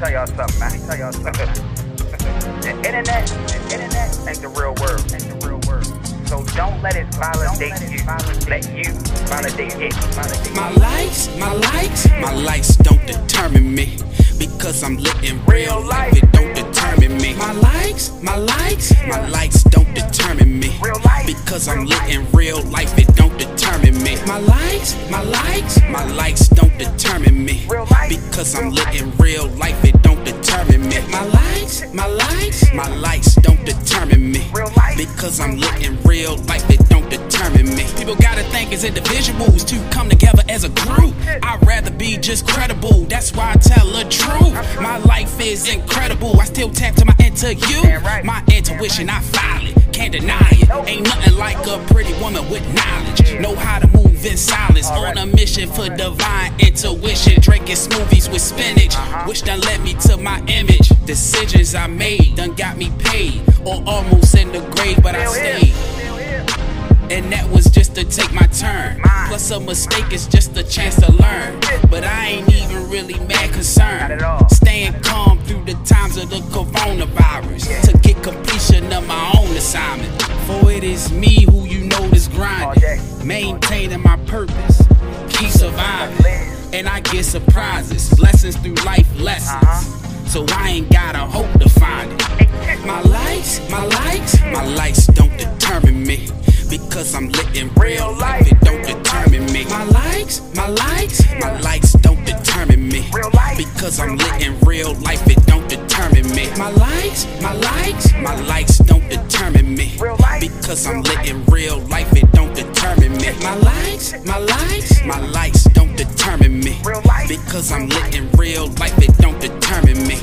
tell y'all something, man. Tell y'all something. the internet, the internet ain't the real world. Ain't the real world. So don't let it validate let it you. Validate. Let you validate it. Validate my likes, my likes, my likes don't determine me. Because I'm lit in real life, it don't determine me. My likes, my likes, my likes don't determine me. Because I'm lit in real life, it don't determine me. My likes, my likes, my likes don't determine me. Because I'm lit in real life, it don't determine me. My likes, my likes, my likes don't determine me. Because I'm lit in real life, it don't determine me. Think as individuals to come together as a group. I'd rather be just credible, that's why I tell the truth. My life is incredible, I still tap to my you. My intuition, I file it, can't deny it. Ain't nothing like a pretty woman with knowledge. Know how to move in silence, on a mission for divine intuition. Drinking smoothies with spinach, which done led me to my image. Decisions I made done got me paid, or almost in the grave, but I stayed. And that was just to take my turn. Plus, a mistake is just a chance to learn. But I ain't even really mad concerned. Staying calm through the times of the coronavirus to get completion of my own assignment. For it is me who you know is grinding, maintaining my purpose, keep surviving. And I get surprises, lessons through life lessons. So I ain't gotta hope to find it. My likes, my likes, my likes don't determine me. Because I'm lit in real life, it don't determine me. My likes, my likes, my likes don't determine me. Because I'm lit in real life, it don't determine me. My likes, my likes, my likes don't determine me. Because I'm lit in real life, it don't determine me. My likes, my likes, my likes don't determine me. Because I'm lit in real life, it don't determine me.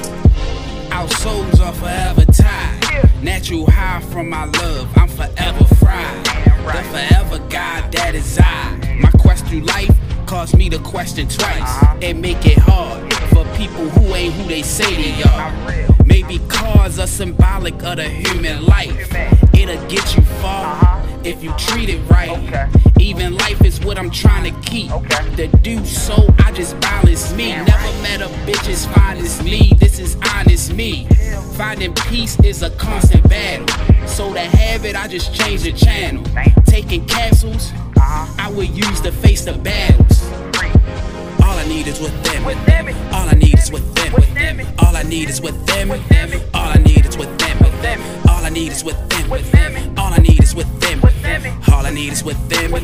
Our souls are forever tied. Natural high from my love, I'm forever fried. The forever God that is I. My quest through life caused me to question twice and make it hard for people who ain't who they say they are. Maybe cars are symbolic of the human life. It'll get you far if you treat it right. Even life is what I'm trying to keep. To do so, I just balance me. Never met a bitch as fine as me. This is honest me. Finding peace is a constant battle. So to have it, I just change the channel. Taking capsules, I would use to face the battles. All I need is within me. All I need is within me. All I need is within me. All I need is within me. All I need is within me. Within me. All I need is within me.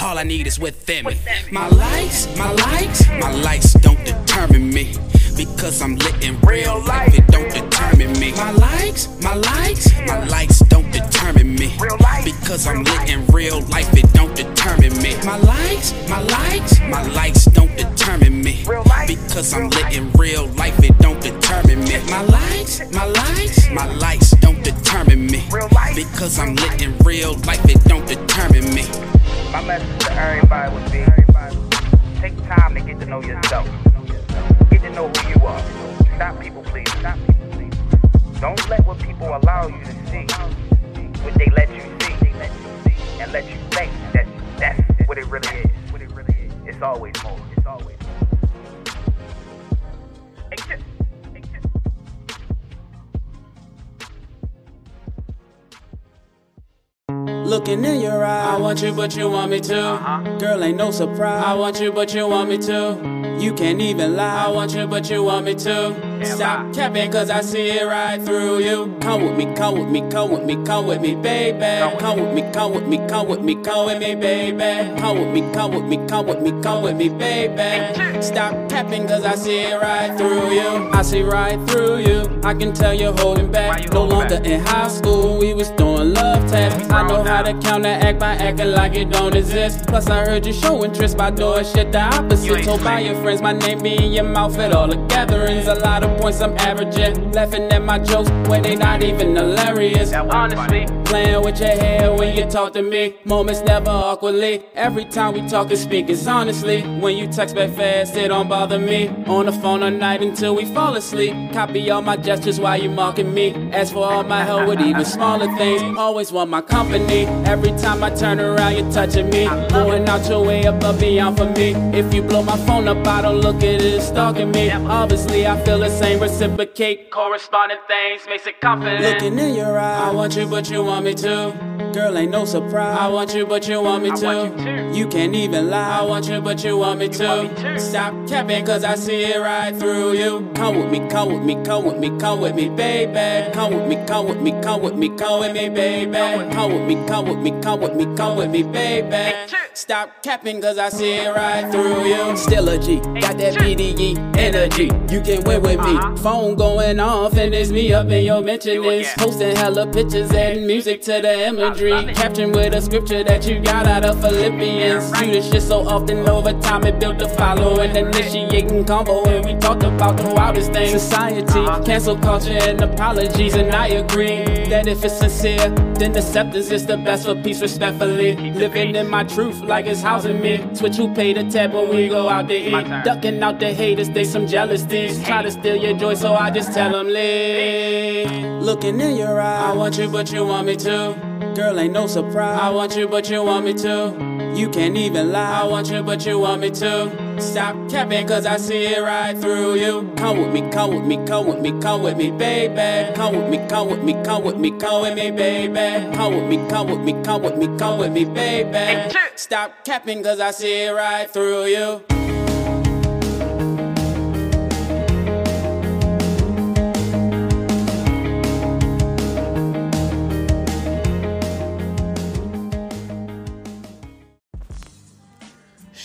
All I need is within me. My likes, my likes, my likes don't determine me. Because I'm lit in real life, it don't determine me. My likes, my likes, my likes don't determine me. Because I'm lit in real life, it don't determine me. My likes, my likes, my likes don't determine me. Because I'm lit in real life, it don't determine me. My likes, my likes, my likes don't determine me. Because I'm lit in real radio like want you, but you want me to. Uh-huh. Girl, ain't no surprise. I want you, but you want me to. You can't even lie. I want you, but you want me to. Stop capping, cause I see it right through you. Come with me, come with me, come with me, come with me, baby. Come with me, come with me, come with me, come with me, baby. Come with me, come with me, come with me, come with me, baby. Stop capping, cause I see it right through you. I see right through you. I can tell you're holding back. No longer in high school, we was doing love tests. I know how to counteract by acting like it don't exist. Plus, I heard you show interest by doing shit the opposite. Told by your friends my name be in your mouth at all the gatherings. A lot of points I'm averaging. Laughing at my jokes when they not even hilarious. Honestly, playing with your hair when you talk to me. Moments never awkwardly. Every time we talk and speak, it's honestly. When you text back fast, it don't bother me. On the phone all night until we fall asleep. Copy all my gestures while you mocking me. Ask for all my help with even smaller things. Always want my company. Every time I turn around, you're touching me. Going out your way above beyond for me. If you blow my phone up, I don't look at it, it's stalking me. Obviously, I feel the same reciprocate. Corresponding things makes it confident. Looking in your eye, I want you, but you want me to. Girl, ain't no surprise. I want you, but you want me to. You, can't even lie. I want you, but you want me to. Stop capping, cause I see it right through you. Come with me, come with me, come with me, come with me, baby. Come with me, come with me, come with me, come with me, baby. Come with me, come with me, come with me, come with me, baby. Stop capping, cause I see it right through you. Still a G, got that BDE energy. You can win with me. Phone going off, and it's me up in your mention list. Posting hella pictures and music to the imagery. Capturing with a scripture that you got out of Philippians. Do this shit so often over time, it built a following. Initiating combo, and we talked about the wildest things. Society, uh-huh. cancel culture, and apologies. And I agree that if it's sincere, then acceptance is the best for peace, respectfully. Living in my truth like it's housing me. Switch who pay the tab when we go out to eat. Ducking out the haters, they some jealous thieves. Try to steal your joy, so I just tell them leave. Looking in your eye, I want you, but you want me to. Girl, ain't no surprise. I want you, but you want me to. You can't even lie. I want you, but you want me to. Stop capping, cause I see it right through you. Come with me, come with me, come with me, come with me, baby. Come with me, come with me, come with me, come with me, baby. Come with me, come with me, come with me, come with me, baby. Stop capping, cause I see it right through you.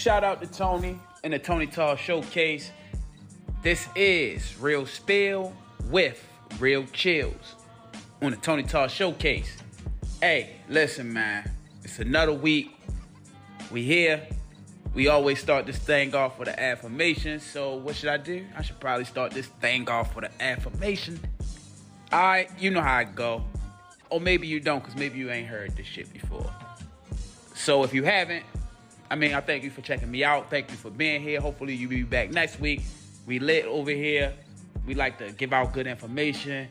Shout out to Tony and the Tony's Talk Showcase. This is Real Spill with Real Chillz on the Tony's Talk Showcase. Hey, listen, man. It's another week. We here. We always start this thing off with an affirmation. So what should I do? I should probably start this thing off with an affirmation. Alright, you know how it go. Or maybe you don't, because maybe you ain't heard this shit before. So if you haven't, I mean, I thank you for checking me out. Thank you for being here. Hopefully, you'll be back next week. We lit over here. We like to give out good information.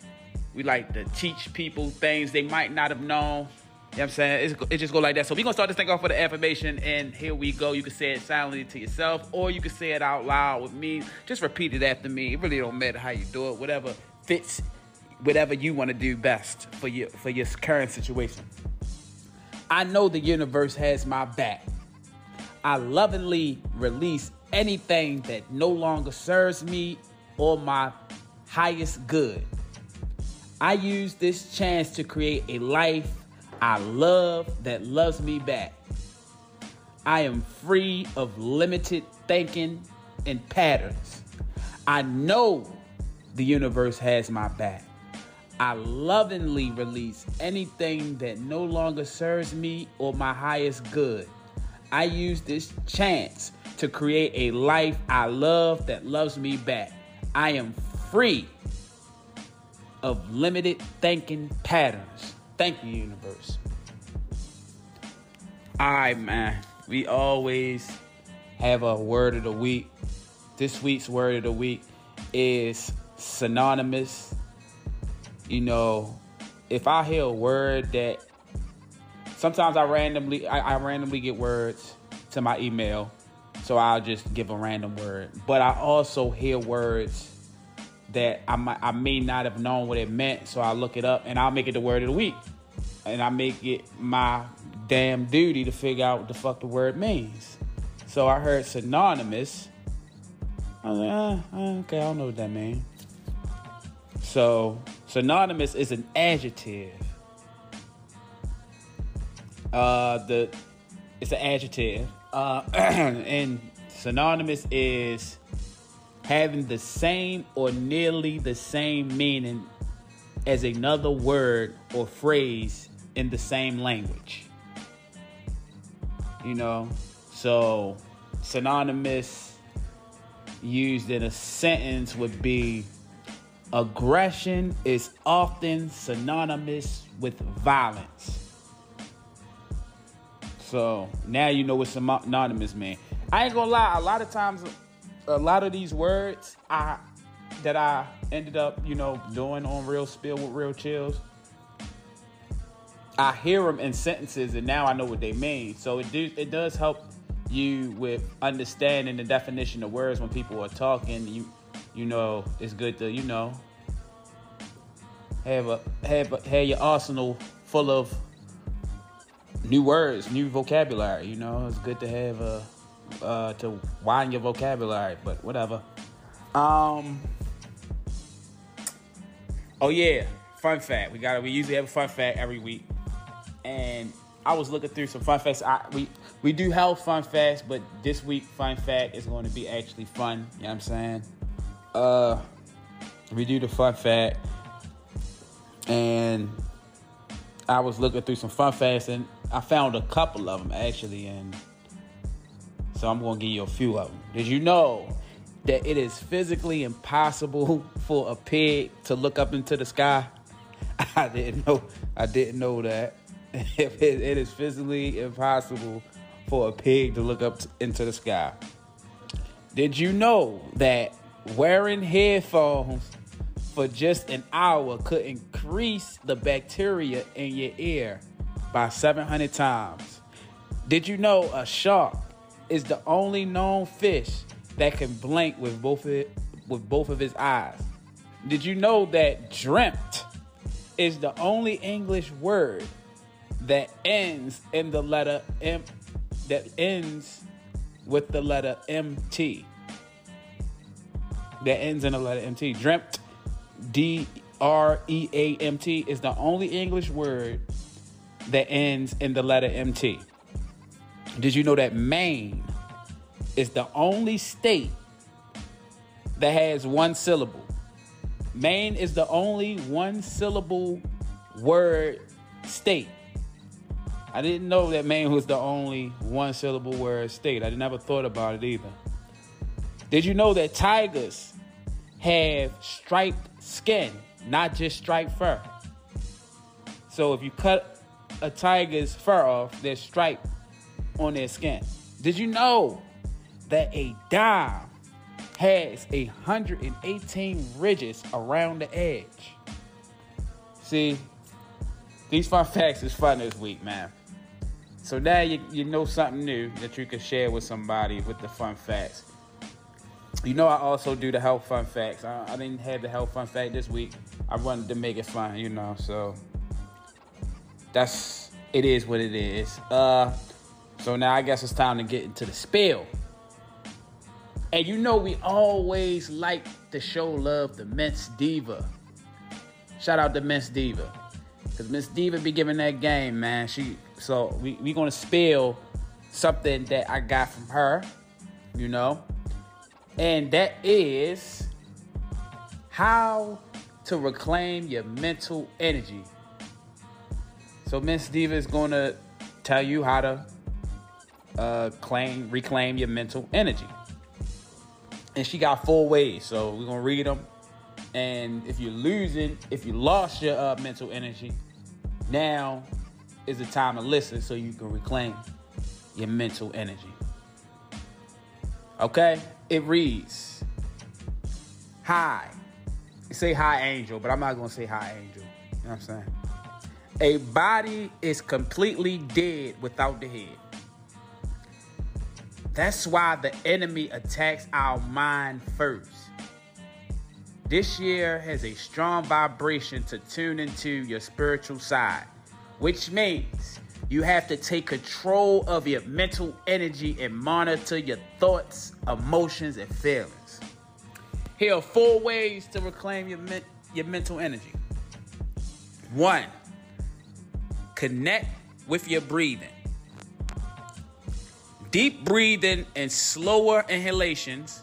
We like to teach people things they might not have known. You know what I'm saying? It's, it just go like that. So we're going to start this thing off with the affirmation. And here we go. You can say it silently to yourself or you can say it out loud with me. Just repeat it after me. It really don't matter how you do it. Whatever fits, whatever you want to do best for your, for your current situation. I know the universe has my back. I lovingly release anything that no longer serves me or my highest good. I use this chance to create a life I love that loves me back. I am free of limited thinking and patterns. I know the universe has my back. I lovingly release anything that no longer serves me or my highest good. I use this chance to create a life I love that loves me back. I am free of limited thinking patterns. Thank you, universe. All right, man. We always have a word of the week. This week's word of the week is synonymous. You know, if I hear a word that sometimes I randomly I, I randomly get words to my email, so I'll just give a random word. But I also hear words that I might, I may not have known what it meant, so I look it up and I'll make it the word of the week, and I make it my damn duty to figure out what the fuck the word means. So I heard synonymous. I was like, ah, okay, I don't know what that means. So synonymous is an adjective uh, the it's an adjective, uh, and synonymous is having the same or nearly the same meaning as another word or phrase in the same language. You know, so synonymous used in a sentence would be aggression is often synonymous with violence. So now you know what anonymous, man. I ain't gonna lie, a lot of times, a lot of these words I that I ended up, you know, doing on Real Spill with Real Chillz, I hear them in sentences, and now I know what they mean. So it do it does help you with understanding the definition of words when people are talking. You you know, it's good to, you know, have a have a, have your arsenal full of new words, new vocabulary. You know, it's good to have a uh, to widen your vocabulary, but whatever. Um. Oh yeah, fun fact. We got we usually have a fun fact every week, and I was looking through some fun facts. I, we we do have fun facts, but this week fun fact is going to be actually fun. You know what I'm saying? Uh, we do the fun fact, and I was looking through some fun facts, and I found a couple of them actually, and so I'm going to give you a few of them. Did you know that it is physically impossible for a pig to look up into the sky? I didn't know. I didn't know that. it, is physically impossible for a pig to look up into the sky. Did you know that wearing headphones for just an hour could increase the bacteria in your ear by 700 times? Did you know a shark is the only known fish that can blink with both of it, with both of his eyes? Did you know that dreamt is the only English word that ends in the letter M that ends with the letter MT. That ends in the letter MT. Dreamt D R E A M T is the only English word that ends in the letter MT. Did you know that Maine is the only state that has one syllable? Maine is the only one syllable word state. I didn't know that Maine was the only one syllable word state. I never thought about it either. Did you know that tigers have striped skin, not just striped fur? So if you cut a tiger's fur off, there's stripe on their skin. Did you know that a dime has 118 ridges around the edge? See, these fun facts is fun this week, man. So now you, you know something new that you can share with somebody with the fun facts. You know, I also do the health fun facts. I, I didn't have the health fun fact this week. I wanted to make it fun, you know. So that's it is what it is. Uh, so now I guess it's time to get into the spill. And you know, we always like to show love to Miss Diva. Shout out to Miss Diva. Cause Miss Diva be giving that game, man. She so we we gonna spill something that I got from her, you know, and that is how to reclaim your mental energy. So Miss Diva is gonna tell you how to uh, claim reclaim your mental energy, and she got four ways. So we're gonna read them and if you're losing, if you lost your uh, mental energy, now is the time to listen so you can reclaim your mental energy. Okay? It reads Hi. say hi, angel, but I'm not going to say hi, angel. You know what I'm saying? A body is completely dead without the head. That's why the enemy attacks our mind first. This year has a strong vibration to tune into your spiritual side, which means you have to take control of your mental energy and monitor your thoughts, emotions, and feelings. Here are four ways to reclaim your, your mental energy. One, connect with your breathing. Deep breathing and slower inhalations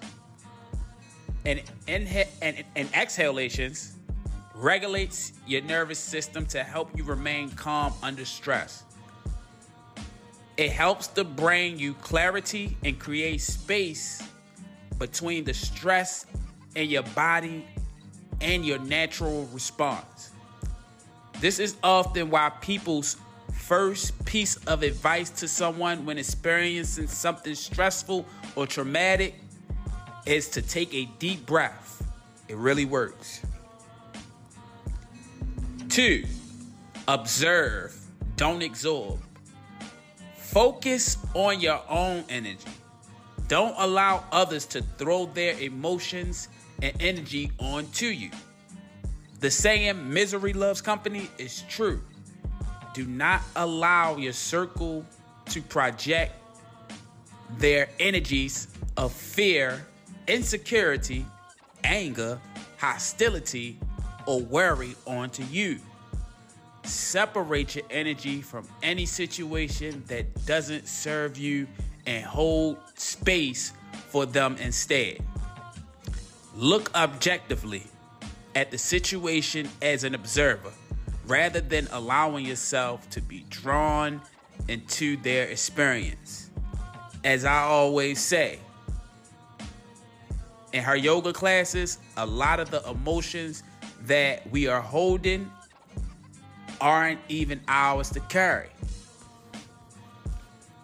and, inha- and, and exhalations regulates your nervous system to help you remain calm under stress. It helps the brain you clarity and create space between the stress in your body and your natural response. This is often why people's first piece of advice to someone when experiencing something stressful or traumatic is to take a deep breath. It really works. Two, observe, don't absorb. Focus on your own energy. Don't allow others to throw their emotions and energy onto you. The saying misery loves company is true. Do not allow your circle to project their energies of fear, insecurity, anger, hostility, or worry onto you. Separate your energy from any situation that doesn't serve you and hold space for them instead. Look objectively at the situation as an observer rather than allowing yourself to be drawn into their experience. As I always say, in her yoga classes, a lot of the emotions that we are holding aren't even ours to carry.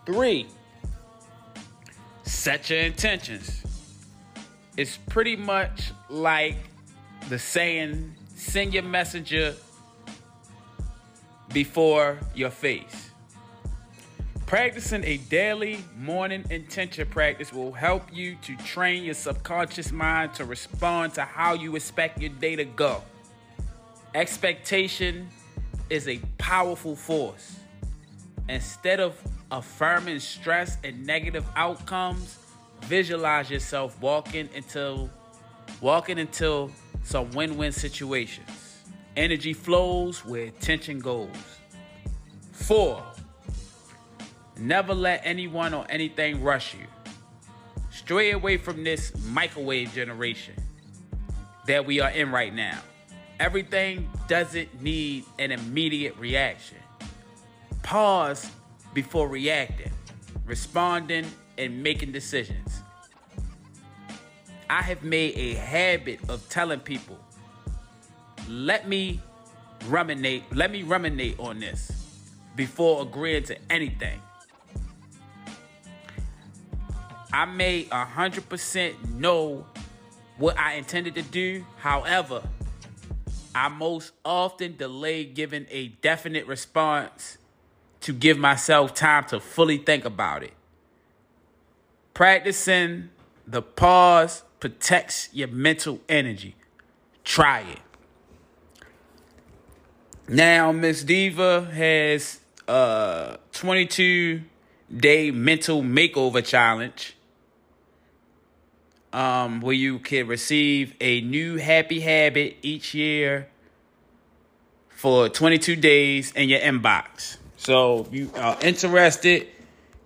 Three, set your intentions. It's pretty much like the saying, send your messenger before your face. Practicing a daily morning intention practice will help you to train your subconscious mind to respond to how you expect your day to go. Expectation is a powerful force. Instead of affirming stress and negative outcomes, visualize yourself walking into walking into some win-win situations. Energy flows where tension goes. 4. Never let anyone or anything rush you. Stray away from this microwave generation that we are in right now. Everything doesn't need an immediate reaction. Pause before reacting, responding, and making decisions. I have made a habit of telling people, let me ruminate, let me ruminate on this before agreeing to anything. I may 100% know what I intended to do. However, I most often delay giving a definite response to give myself time to fully think about it. Practicing the pause protects your mental energy. Try it. Now, Miss Diva has a 22 day mental makeover challenge um, where you can receive a new happy habit each year for 22 days in your inbox. So if you are interested,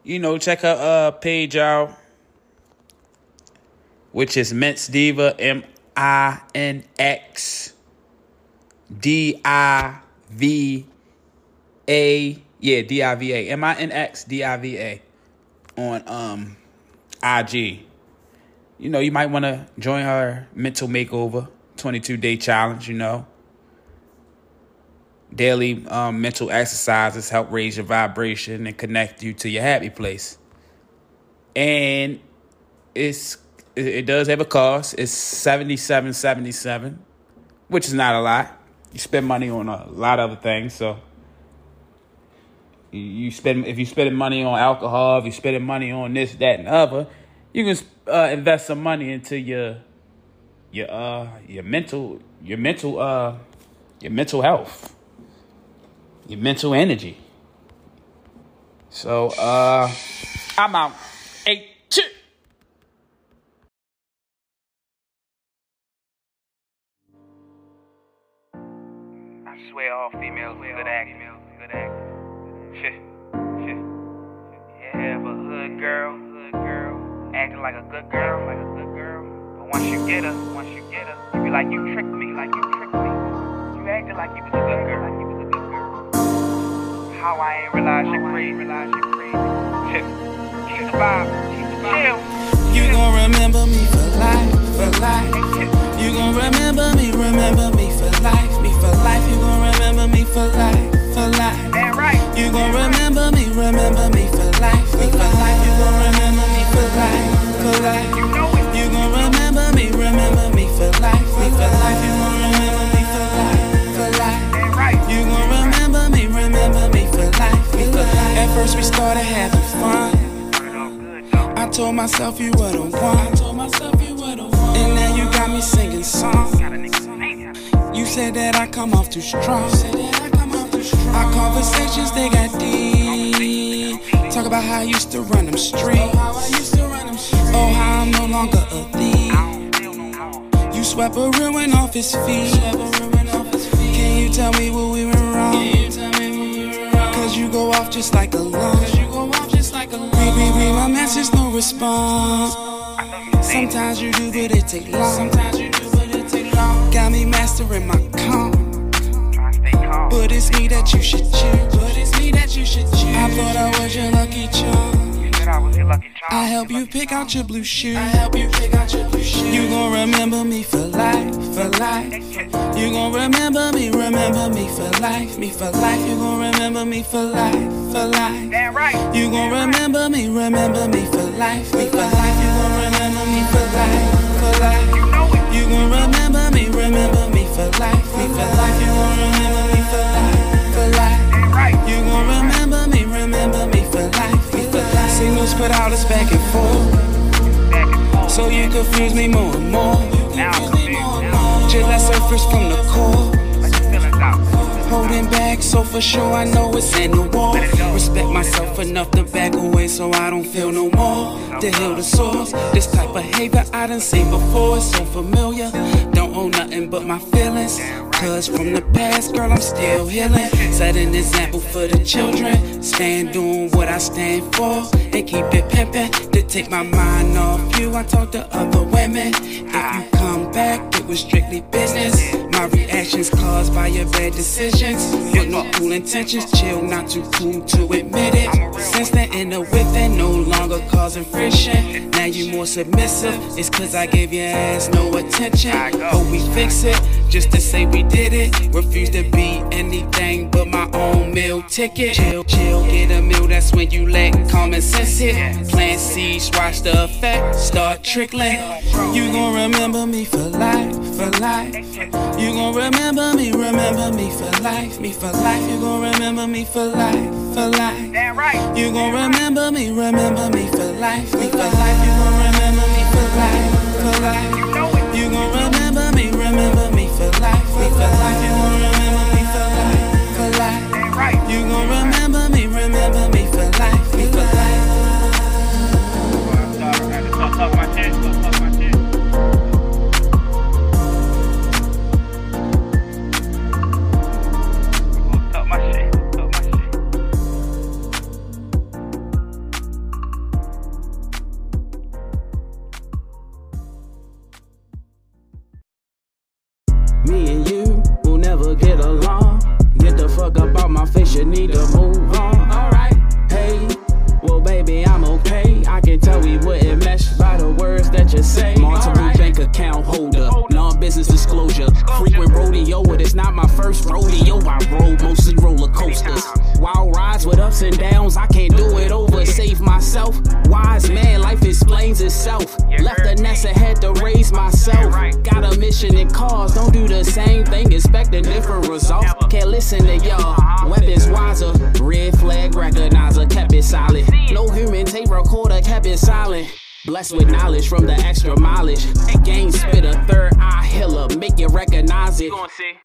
you know, check her uh, page out, which is Minx Diva, M I N X D I V A. Yeah, D I V A. M I N X D I V A on um IG you know, you might want to join her mental makeover 22 day challenge, you know. Daily um, mental exercises help raise your vibration and connect you to your happy place. And it's it does have a cost. It's 77.77, which is not a lot. You spend money on a lot of other things, so you spend if you spending money on alcohol, if you spending money on this, that, and other, you can uh, invest some money into your your uh your mental your mental uh your mental health your mental energy so uh i'm out eight two I swear all females are good actors. Good actors. yeah, but hood girl, hood girl, acting like a good girl, like a good girl. But once you get her, once you get her, you be like, you tricked me, like you tricked me. You acted like you was a good girl, like you was a good girl. How I ain't realize you crazy, realize you crazy. Keep the vibe, keep the vibe. You gon' remember me for life, for life. You gon' remember me, remember me for life, me for life. You gon' remember me for life, for life. Damn right. You gon' remember me, remember me for life, me for life. You gon' remember me for life, for life. You gon' remember me, remember me for life, for life. You gon' remember me for life, for life. You gon' remember me, remember me for life, for life. At first we started having fun. I told myself you were the one. I told myself you were the one. And now you got me singing songs. You said that I come off too strong. Our conversations, they got deep. Talk about how I used to run them streets. Oh, how I'm no longer a thief. You swept a ruin off his feet. Can you tell me what we went wrong? Cause you go off just like a alarm. Read, read, my message, no response. Sometimes you do, but it take long. Got me mastering my calm. But it's me that you should choose. But it's me that you should choose. I thought I was your lucky charm. I help you pick out your blue shoes. I help you pick out your blue shoes. You gon' remember me for life, for life. You gon' remember me, remember me for life, me for life. You gon' remember me for life, for life. Damn right. You gon' remember me, remember me for life, me for life. You gon' remember me for life, for life. You know it. You gon' remember me, remember me for life, me for life. You gon' remember Signals put out us back and forth, Back and forth. so you confuse me more and more. Now I'm confused. Now Just let surface from the core. let your feelings out. Holding back, so for sure I know it's in the wall. Respect myself enough to back away so I don't feel no more. To heal the source. This type of behavior I done seen before, it's so familiar. Don't owe nothing but my feelings. Cause from the past, girl, I'm still healing. Set an example for the children. Stand doing what I stand for. And keep it pimpin'. To take my mind off you, I talk to other women. If you come back, it was strictly business. My reactions caused by your bad decisions. With no cool intentions, chill, not too cool to admit it. Since then, in the within, no longer causing friction. Now you more submissive, it's cause I gave your ass no attention. Hope we fix it, just to say we did it. Refuse to be anything but my own meal ticket. Chill, chill, get a meal, that's when you let common sense hit. Plant seeds, watch the effect start trickling. You gon' remember me for life, for life. You gon' remember me, remember me for life, me for life. You gon' remember me for life, for life. Damn right. You gon' remember me, remember me for life, me for life. You gon' remember me for life, listen to y'all. Blessed with knowledge from the extra mileage. Game spit a third eye healer, make it recognize it.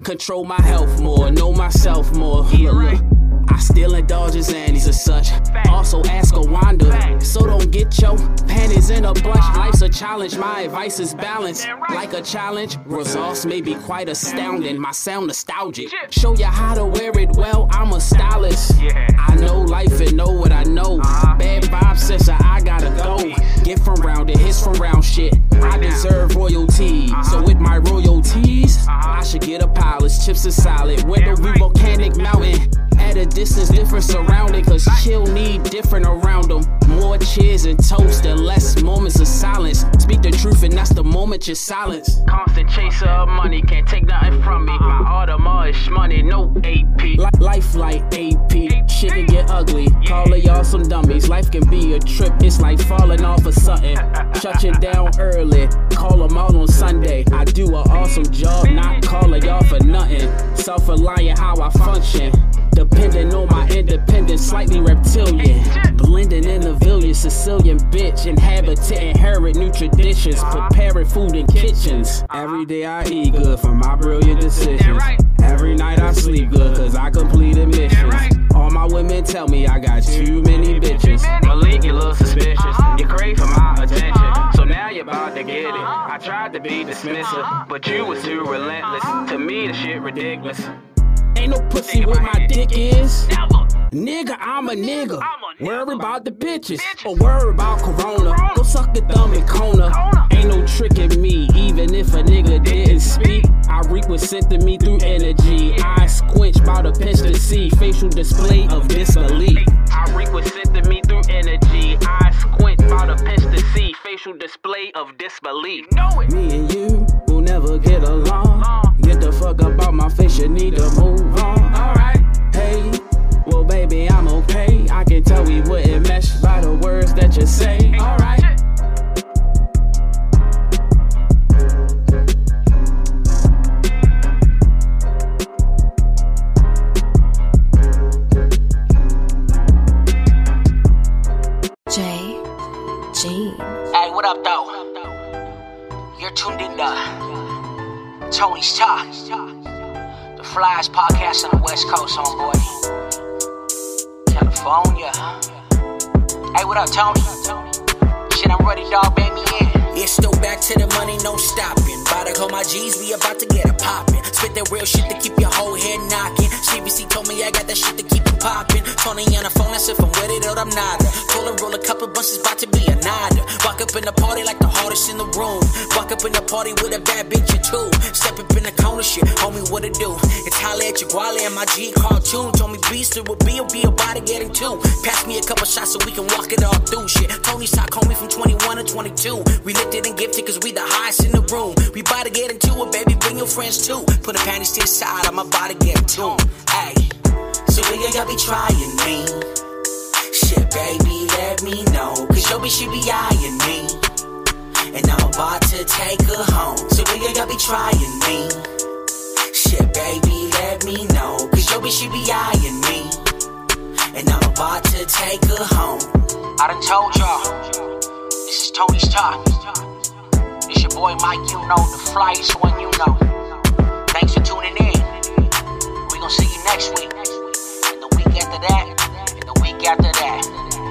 Control my health more, know myself more. Look, look. I still indulge in Xannies and such. Also ask a Wanda. So don't get your panties in a bunch. Life's a challenge, my advice is balance. Like a challenge, results may be quite astounding. My sound nostalgic. Show you how to wear it well, I'm a stylist. I know life and know what I know. Bad vibes, sister, I gotta go. Get from it, hits from round shit. I deserve royalty. So with my royalties, I should get a palace. Chips are solid. Window view volcanic mountain. At a distance, different surrounding, cause chill need different around them. More cheers and toast and less moments of silence. Speak the truth, and that's the moment you silence. Constant chaser of money, can't take nothing from me. My Audemars is money, no AP. Li- life like AP, shit can get ugly. Call of y'all some dummies. Life can be a trip, it's like falling off of something. Shut you down early, call them out on Sunday. I do an awesome job, not calling y'all for nothing. Self reliant, how I function. Depending on my independence, slightly reptilian. Blending in the village, Sicilian bitch. inhabit Inhabitant, inherit new traditions. Preparing food in kitchens. Every day I eat good for my brilliant decisions. Every night I sleep good cause I completed missions. All my women tell me I got too many bitches. Malik, you look suspicious. You crave for my attention. So now you're about to get it. I tried to be dismissive, but you was too relentless. To me, the shit ridiculous. Ain't no pussy where my dick is. Nigga, I'm a nigga. Worry about the bitches. Or worry about Corona. Go suck the thumb in Kona. Ain't no tricking me, even if a nigga didn't speak. I reek what sent to me through energy. I squinch about a pinch to see. Facial display of disbelief. I reek what sent to me through energy. I squint about a pinch to see. Facial display of disbelief. Me and you never get along. Get the fuck up out my face, you need to move on. Alright. Hey, well, baby, I'm okay. I can tell we wouldn't mesh by the words that you say. Alright. West Coast, homeboy. California. Hey, what up, Tony? Shit, I'm ready, dog. Bang me in. It's still back to the money, no stopping. About to call my G's, we about to get it poppin'. Spit that real shit to keep your whole head knocking. CBC told me I got that shit to keep it poppin'. Tony on the phone, that's if I'm with it or I'm not. Told her roll a couple bunches, about to be a nada. Walk up in the party like the hardest in the room. Walk up in the party with a bad bitch or two. Step up in the corner, shit, homie, what it do? It's holla at your and my G cartoon. Told me beast it will be, will be about to getting two. Pass me a couple shots so we can walk it all through shit. Tony's talk, homie, from 21 to 22. We lifted and gifted cause we the highest in the room. We about to get into it, baby, bring your friends too. Put the panties to the side, I'm about to get to 'em. Hey, so nigga, y'all be trying me. Shit, baby, let me know. Cause your bitch, she be eyeing me. And I'm about to take her home. So nigga, y'all be trying me. Shit, baby, let me know. Cause your bitch, she be eyeing me. And I'm about to take her home. I done told y'all. This is Tony's Talk. It's your boy Mike, you know, the flyest one you know. Thanks for tuning in. We gonna see you next week. And the week after that. And the week after that.